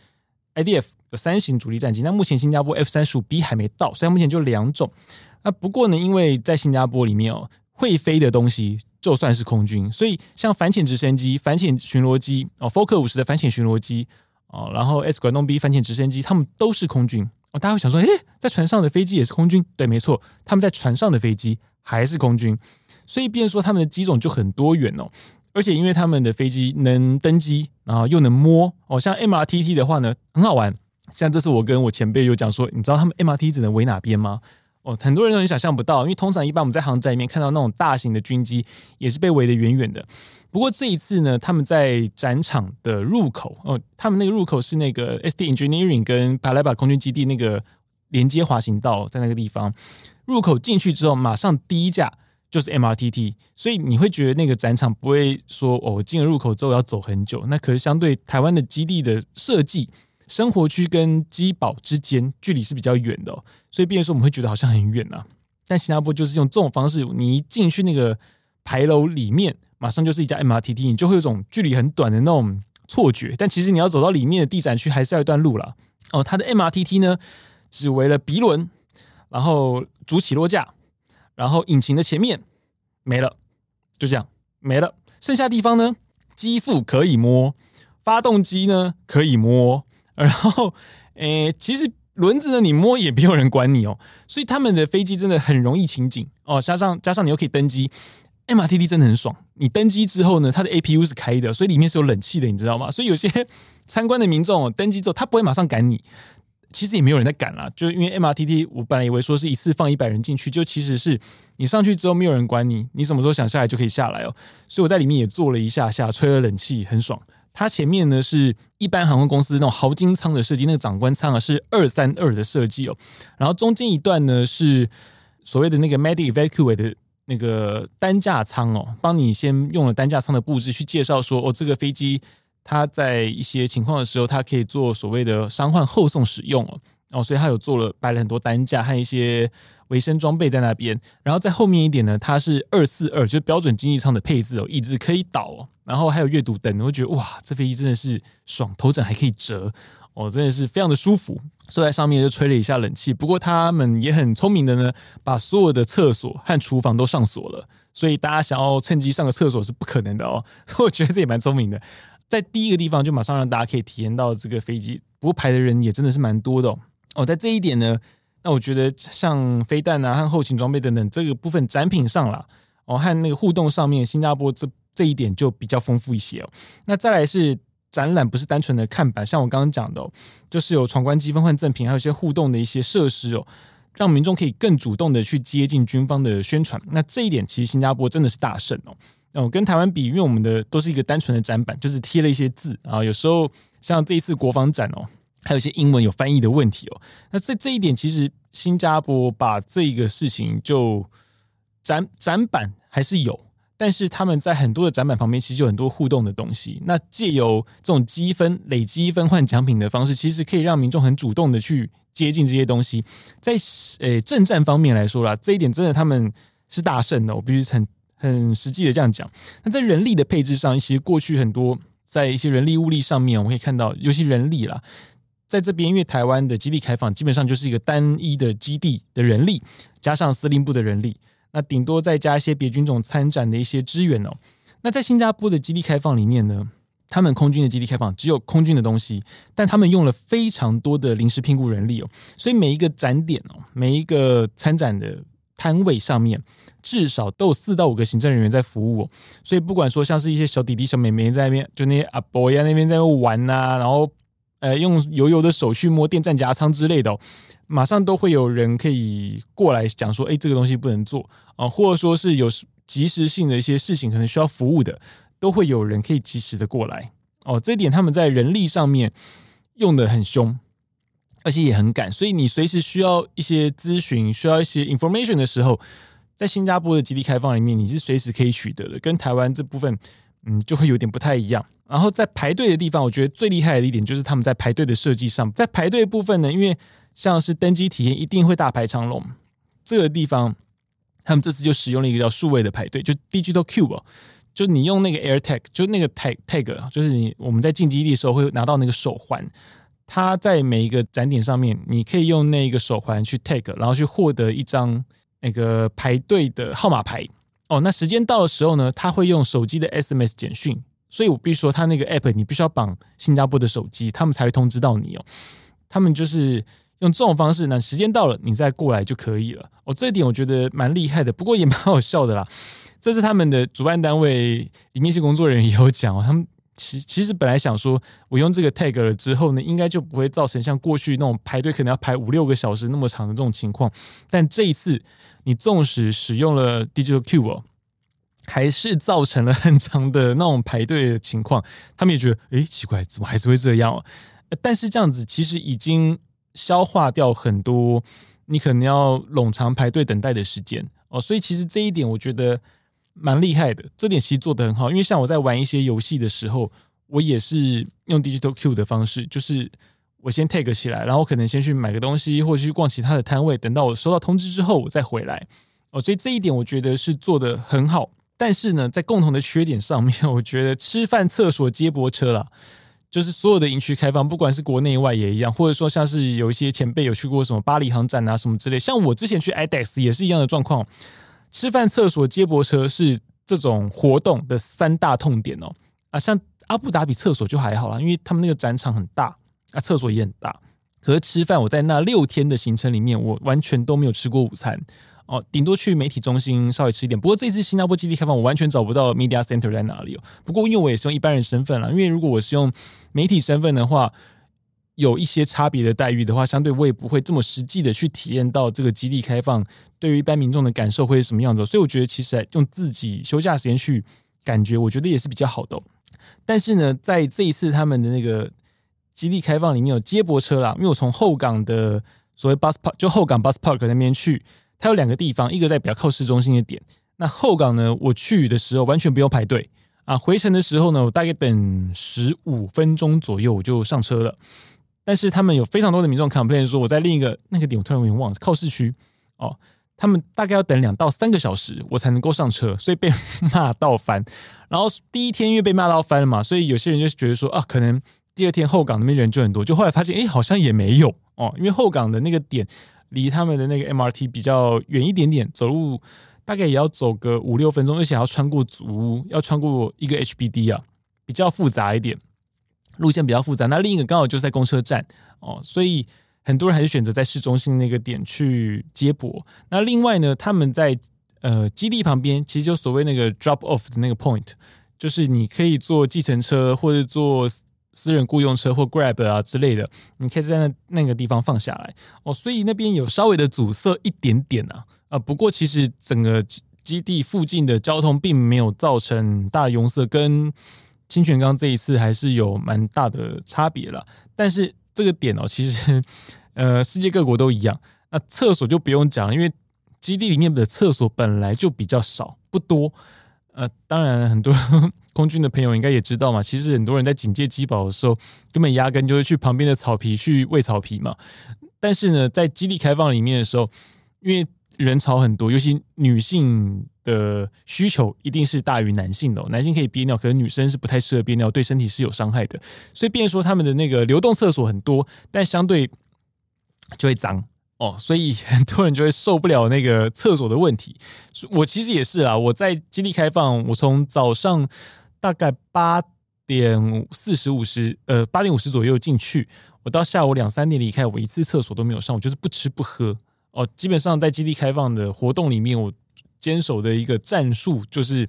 IDF 有三型主力战机，那目前新加坡 F 三十五 B 还没到，所以目前就两种。那不过呢，因为在新加坡里面哦，会飞的东西就算是空军，所以像反潜直升机、反潜巡逻机哦，Fokker 五十的反潜巡逻机哦，然后 S 管洞 B 反潜直升机，他们都是空军哦。大家会想说，诶，在船上的飞机也是空军？对，没错，他们在船上的飞机还是空军，所以变说他们的机种就很多元哦。而且因为他们的飞机能登机，然后又能摸哦，像 MRTT 的话呢，很好玩。像这次我跟我前辈有讲说，你知道他们 MRT 只能围哪边吗？哦，很多人都很想象不到，因为通常一般我们在航展里面看到那种大型的军机也是被围得远远的。不过这一次呢，他们在展场的入口哦，他们那个入口是那个 ST Engineering 跟帕莱巴空军基地那个连接滑行道，在那个地方入口进去之后，马上第一架就是 MRTT，所以你会觉得那个展场不会说哦，进了入口之后要走很久。那可是相对台湾的基地的设计。生活区跟机堡之间距离是比较远的，所以变成说我们会觉得好像很远，啊。但新加坡就是用这种方式，你一进去那个牌楼里面，马上就是一架 MRTT，你就会有种距离很短的那种错觉。但其实你要走到里面的地展区，还是要一段路了。哦，它的 MRTT 呢，只围了鼻轮，然后主起落架，然后引擎的前面没了，就这样没了。剩下地方呢，机腹可以摸，发动机呢可以摸。然后，诶，其实轮子呢，你摸也没有人管你哦，所以他们的飞机真的很容易情景哦。加上加上你又可以登机，MRTT 真的很爽，你登机之后呢，它的 APU 是开的，所以里面是有冷气的，你知道吗？所以有些 参观的民众哦登机之后，他不会马上赶你。其实也没有人在赶啦，就因为 MRTT，我本来以为说是一次放一百人进去，就其实是你上去之后没有人管你，你什么时候想下来就可以下来哦。所以我在里面也坐了一下下，吹了冷气，很爽。它前面呢是一般航空公司那种豪金舱的设计，那个长官舱啊是二三二的设计哦。然后中间一段呢是所谓的那个 Medic Evacuate 的那个担架舱哦，帮你先用了担架舱的布置去介绍说哦，这个飞机。它在一些情况的时候，它可以做所谓的伤患后送使用哦，哦，所以它有做了摆了很多担架和一些维生装备在那边。然后在后面一点呢，它是二四二，就是标准经济舱的配置哦，椅子可以倒哦，然后还有阅读灯，我觉得哇，这飞机真的是爽，头枕还可以折哦，真的是非常的舒服。坐在上面就吹了一下冷气，不过他们也很聪明的呢，把所有的厕所和厨房都上锁了，所以大家想要趁机上个厕所是不可能的哦。我觉得这也蛮聪明的。在第一个地方就马上让大家可以体验到这个飞机，不过排的人也真的是蛮多的哦。哦，在这一点呢，那我觉得像飞弹啊和后勤装备等等这个部分展品上啦，哦和那个互动上面，新加坡这这一点就比较丰富一些哦。那再来是展览，不是单纯的看板，像我刚刚讲的哦，就是有闯关积分换赠品，还有一些互动的一些设施哦，让民众可以更主动的去接近军方的宣传。那这一点其实新加坡真的是大胜哦。哦，跟台湾比，因为我们的都是一个单纯的展板，就是贴了一些字啊。有时候像这一次国防展哦，还有一些英文有翻译的问题哦。那这这一点，其实新加坡把这个事情就展展板还是有，但是他们在很多的展板旁边，其实有很多互动的东西。那借由这种积分累积分换奖品的方式，其实可以让民众很主动的去接近这些东西。在呃政战方面来说啦，这一点真的他们是大胜的，我必须很。很实际的这样讲，那在人力的配置上，其实过去很多在一些人力物力上面，我们可以看到，尤其人力啦，在这边，因为台湾的基地开放，基本上就是一个单一的基地的人力，加上司令部的人力，那顶多再加一些别军种参展的一些支援哦。那在新加坡的基地开放里面呢，他们空军的基地开放只有空军的东西，但他们用了非常多的临时聘雇人力哦，所以每一个展点哦，每一个参展的。摊位上面至少都有四到五个行政人员在服务哦，所以不管说像是一些小弟弟小妹妹在那边，就那些阿伯呀那边在玩呐、然后呃用油油的手去摸电站夹仓之类的、哦，马上都会有人可以过来讲说，哎，这个东西不能做啊、或者说是有即时性的一些事情可能需要服务的，都会有人可以及时的过来哦。这一点他们在人力上面用的很凶。而且也很赶，所以你随时需要一些咨询、需要一些 information 的时候，在新加坡的基地开放里面，你是随时可以取得的。跟台湾这部分，嗯，就会有点不太一样。然后在排队的地方，我觉得最厉害的一点就是他们在排队的设计上，在排队部分呢，因为像是登机体验一定会大排长龙，这个地方他们这次就使用了一个叫数位的排队，就 Digital Queue，就你用那个 AirTag，就那个 tag tag，就是你我们在进基地的时候会拿到那个手环。它在每一个展点上面，你可以用那个手环去 tag，然后去获得一张那个排队的号码牌。哦，那时间到的时候呢，它会用手机的 SMS 简讯，所以我必须说，他那个 app 你必须要绑新加坡的手机，他们才会通知到你哦。他们就是用这种方式，那时间到了，你再过来就可以了。哦，这一点我觉得蛮厉害的，不过也蛮好笑的啦。这是他们的主办单位里面一些工作人员也有讲哦，他们。其其实本来想说，我用这个 tag 了之后呢，应该就不会造成像过去那种排队可能要排五六个小时那么长的这种情况。但这一次，你纵使使用了 Digital Queue，还是造成了很长的那种排队的情况。他们也觉得，诶，奇怪，怎么还是会这样？但是这样子其实已经消化掉很多你可能要冗长排队等待的时间哦。所以其实这一点，我觉得。蛮厉害的，这点其实做得很好。因为像我在玩一些游戏的时候，我也是用 Digital Q 的方式，就是我先 tag 起来，然后可能先去买个东西，或者去逛其他的摊位，等到我收到通知之后，我再回来。哦，所以这一点我觉得是做得很好。但是呢，在共同的缺点上面，我觉得吃饭、厕所、接驳车啦，就是所有的营区开放，不管是国内外也一样，或者说像是有一些前辈有去过什么巴黎航展啊什么之类，像我之前去 IDEX 也是一样的状况。吃饭、厕所、接驳车是这种活动的三大痛点哦。啊，像阿布达比厕所就还好啦，因为他们那个展场很大，啊，厕所也很大。可是吃饭，我在那六天的行程里面，我完全都没有吃过午餐哦，顶多去媒体中心稍微吃一点。不过这次新加坡基地开放，我完全找不到 media center 在哪里哦。不过因为我也是用一般人身份啦，因为如果我是用媒体身份的话，有一些差别的待遇的话，相对我也不会这么实际的去体验到这个基地开放对于一般民众的感受会是什么样子。所以我觉得其实用自己休假时间去感觉，我觉得也是比较好的。但是呢，在这一次他们的那个基地开放里面有接驳车啦，因为我从后港的所谓 bus park 就后港 bus park 那边去。它有两个地方，一个在比较靠市中心的点。那后港呢，我去的时候完全不用排队啊。回程的时候呢，我大概等十五分钟左右我就上车了。但是他们有非常多的民众 complain 说，我在另一个那个点，我突然有点忘了，靠市区哦，他们大概要等两到三个小时我才能够上车，所以被 骂到翻。然后第一天因为被骂到翻了嘛，所以有些人就觉得说啊，可能第二天后港那边人就很多。就后来发现，哎，好像也没有哦，因为后港的那个点。离他们的那个 MRT 比较远一点点，走路大概也要走个五六分钟，而且要穿过祖屋，要穿过一个 HBD 啊，比较复杂一点，路线比较复杂。那另一个刚好就在公车站哦，所以很多人还是选择在市中心那个点去接驳。那另外呢，他们在呃基地旁边，其实就所谓那个 drop off 的那个 point，就是你可以坐计程车或者坐。私人雇佣车或 Grab 啊之类的，你可以在那那个地方放下来哦，所以那边有稍微的阻塞一点点啊啊，不过其实整个基地附近的交通并没有造成大拥塞，跟清泉岗这一次还是有蛮大的差别了。但是这个点哦，其实呃世界各国都一样，那厕所就不用讲，因为基地里面的厕所本来就比较少，不多。呃，当然很多。空军的朋友应该也知道嘛，其实很多人在警戒机堡的时候，根本压根就会去旁边的草皮去喂草皮嘛。但是呢，在基地开放里面的时候，因为人潮很多，尤其女性的需求一定是大于男性的。男性可以憋尿，可是女生是不太适合憋尿，对身体是有伤害的。所以，变说他们的那个流动厕所很多，但相对就会脏。哦，所以很多人就会受不了那个厕所的问题。我其实也是啊，我在基地开放，我从早上大概八点四十五十，呃，八点五十左右进去，我到下午两三点离开，我一次厕所都没有上，我就是不吃不喝。哦，基本上在基地开放的活动里面，我坚守的一个战术就是，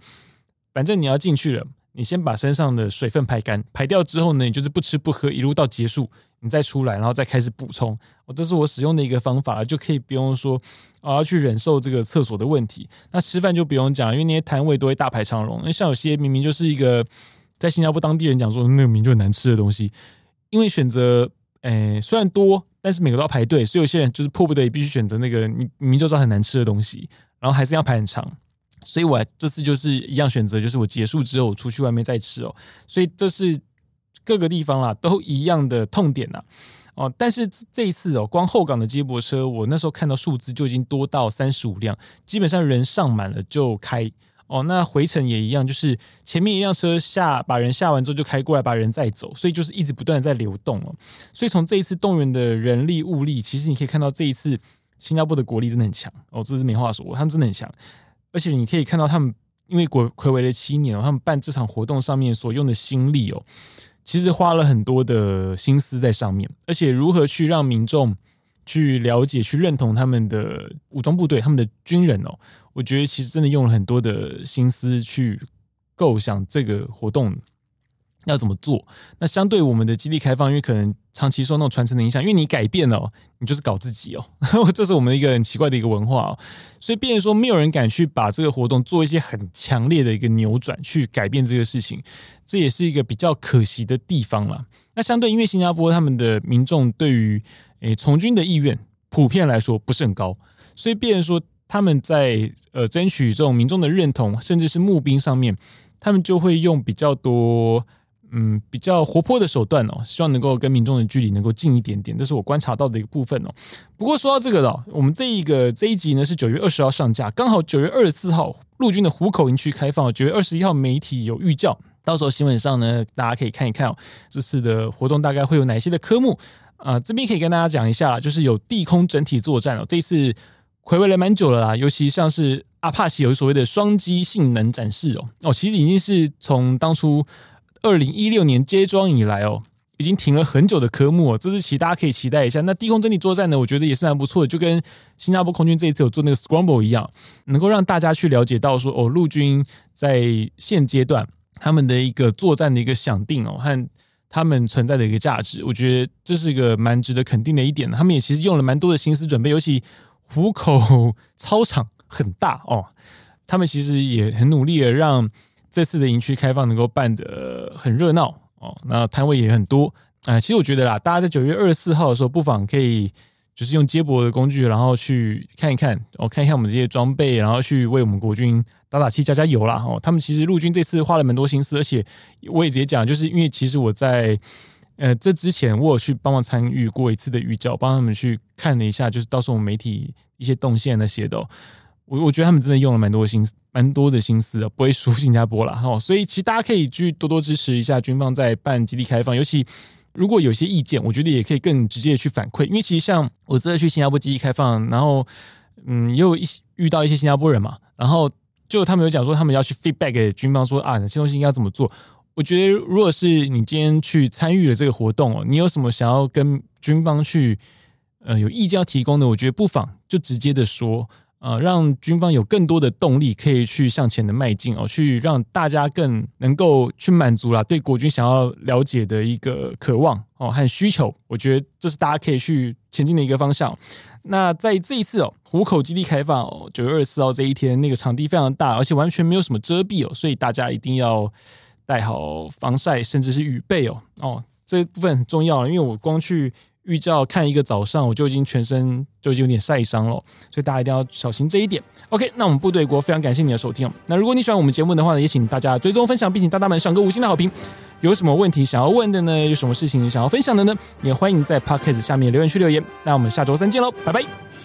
反正你要进去了，你先把身上的水分排干，排掉之后呢，你就是不吃不喝，一路到结束。你再出来，然后再开始补充。哦，这是我使用的一个方法，就可以不用说我要去忍受这个厕所的问题。那吃饭就不用讲，因为那些摊位都会大排长龙。那像有些明明就是一个在新加坡当地人讲说，那个名就很难吃的东西，因为选择诶虽然多，但是每个都要排队，所以有些人就是迫不得已必须选择那个你明明就知道很难吃的东西，然后还是要排很长。所以我这次就是一样选择，就是我结束之后我出去外面再吃哦。所以这是。各个地方啦，都一样的痛点呐，哦，但是这一次哦，光后港的接驳车，我那时候看到数字就已经多到三十五辆，基本上人上满了就开哦。那回程也一样，就是前面一辆车下把人下完之后就开过来把人载走，所以就是一直不断的在流动哦。所以从这一次动员的人力物力，其实你可以看到这一次新加坡的国力真的很强哦，这是没话说，他们真的很强，而且你可以看到他们因为国睽违了七年哦，他们办这场活动上面所用的心力哦。其实花了很多的心思在上面，而且如何去让民众去了解、去认同他们的武装部队、他们的军人哦，我觉得其实真的用了很多的心思去构想这个活动。要怎么做？那相对我们的基地开放，因为可能长期受那种传承的影响，因为你改变了，你就是搞自己哦。这是我们一个很奇怪的一个文化哦。所以，变成说没有人敢去把这个活动做一些很强烈的一个扭转，去改变这个事情，这也是一个比较可惜的地方了。那相对，因为新加坡他们的民众对于诶从军的意愿普遍来说不是很高，所以变成说他们在呃争取这种民众的认同，甚至是募兵上面，他们就会用比较多。嗯，比较活泼的手段哦，希望能够跟民众的距离能够近一点点，这是我观察到的一个部分哦。不过说到这个的，我们这一个这一集呢是九月二十号上架，刚好九月二十四号陆军的虎口营区开放，九月二十一号媒体有预教，到时候新闻上呢大家可以看一看哦，这次的活动大概会有哪些的科目啊，这边可以跟大家讲一下，就是有地空整体作战哦，这次回味了蛮久了啦，尤其像是阿帕奇有所谓的双机性能展示哦，哦，其实已经是从当初。二零一六年接装以来哦，已经停了很久的科目哦，这次其大家可以期待一下。那低空阵地作战呢，我觉得也是蛮不错的，就跟新加坡空军这一次有做那个 Scramble 一样，能够让大家去了解到说哦，陆军在现阶段他们的一个作战的一个想定哦，和他们存在的一个价值，我觉得这是一个蛮值得肯定的一点。他们也其实用了蛮多的心思准备，尤其虎口操场很大哦，他们其实也很努力的让这次的营区开放能够办得很热闹。哦，那摊位也很多啊、其实我觉得啦，大家在九月二十四号的时候，不妨可以就是用接驳的工具，然后去看一看，哦，看一看我们这些装备，然后去为我们国军打打气、加加油啦。哦，他们其实陆军这次花了蛮多心思，而且我也直接讲，就是因为其实我在呃这之前，我有去帮忙参与过一次的预教，帮他们去看了一下，就是到时候我们媒体一些动线那些的。我我觉得他们真的用了蛮多心思，蛮多的心思的，不会输新加坡了哈。所以其实大家可以去多多支持一下军方在办基地开放，尤其如果有些意见，我觉得也可以更直接的去反馈。因为其实像我这次去新加坡基地开放，然后嗯，也有一遇到一些新加坡人嘛，然后就他们有讲说他们要去 feedback 给军方说啊，哪些东西应该怎么做。我觉得如果是你今天去参与了这个活动哦，你有什么想要跟军方去呃有意见要提供的，我觉得不妨就直接的说。呃，让军方有更多的动力可以去向前的迈进哦，去让大家更能够去满足啦对国军想要了解的一个渴望哦和需求，我觉得这是大家可以去前进的一个方向。那在这一次哦，湖口基地开放哦，九月二十四号这一天，那个场地非常大，而且完全没有什么遮蔽哦，所以大家一定要带好防晒，甚至是雨备哦哦，这部分很重要，因为我光去。预兆看一个早上，我就已经全身就已经有点晒伤了，所以大家一定要小心这一点。OK，那我们部队国非常感谢你的收听。那如果你喜欢我们节目的话呢，也请大家追踪分享，并请大大们赏个五星的好评。有什么问题想要问的呢？有什么事情想要分享的呢？也欢迎在 Podcast 下面留言区留言。那我们下周三见喽，拜拜。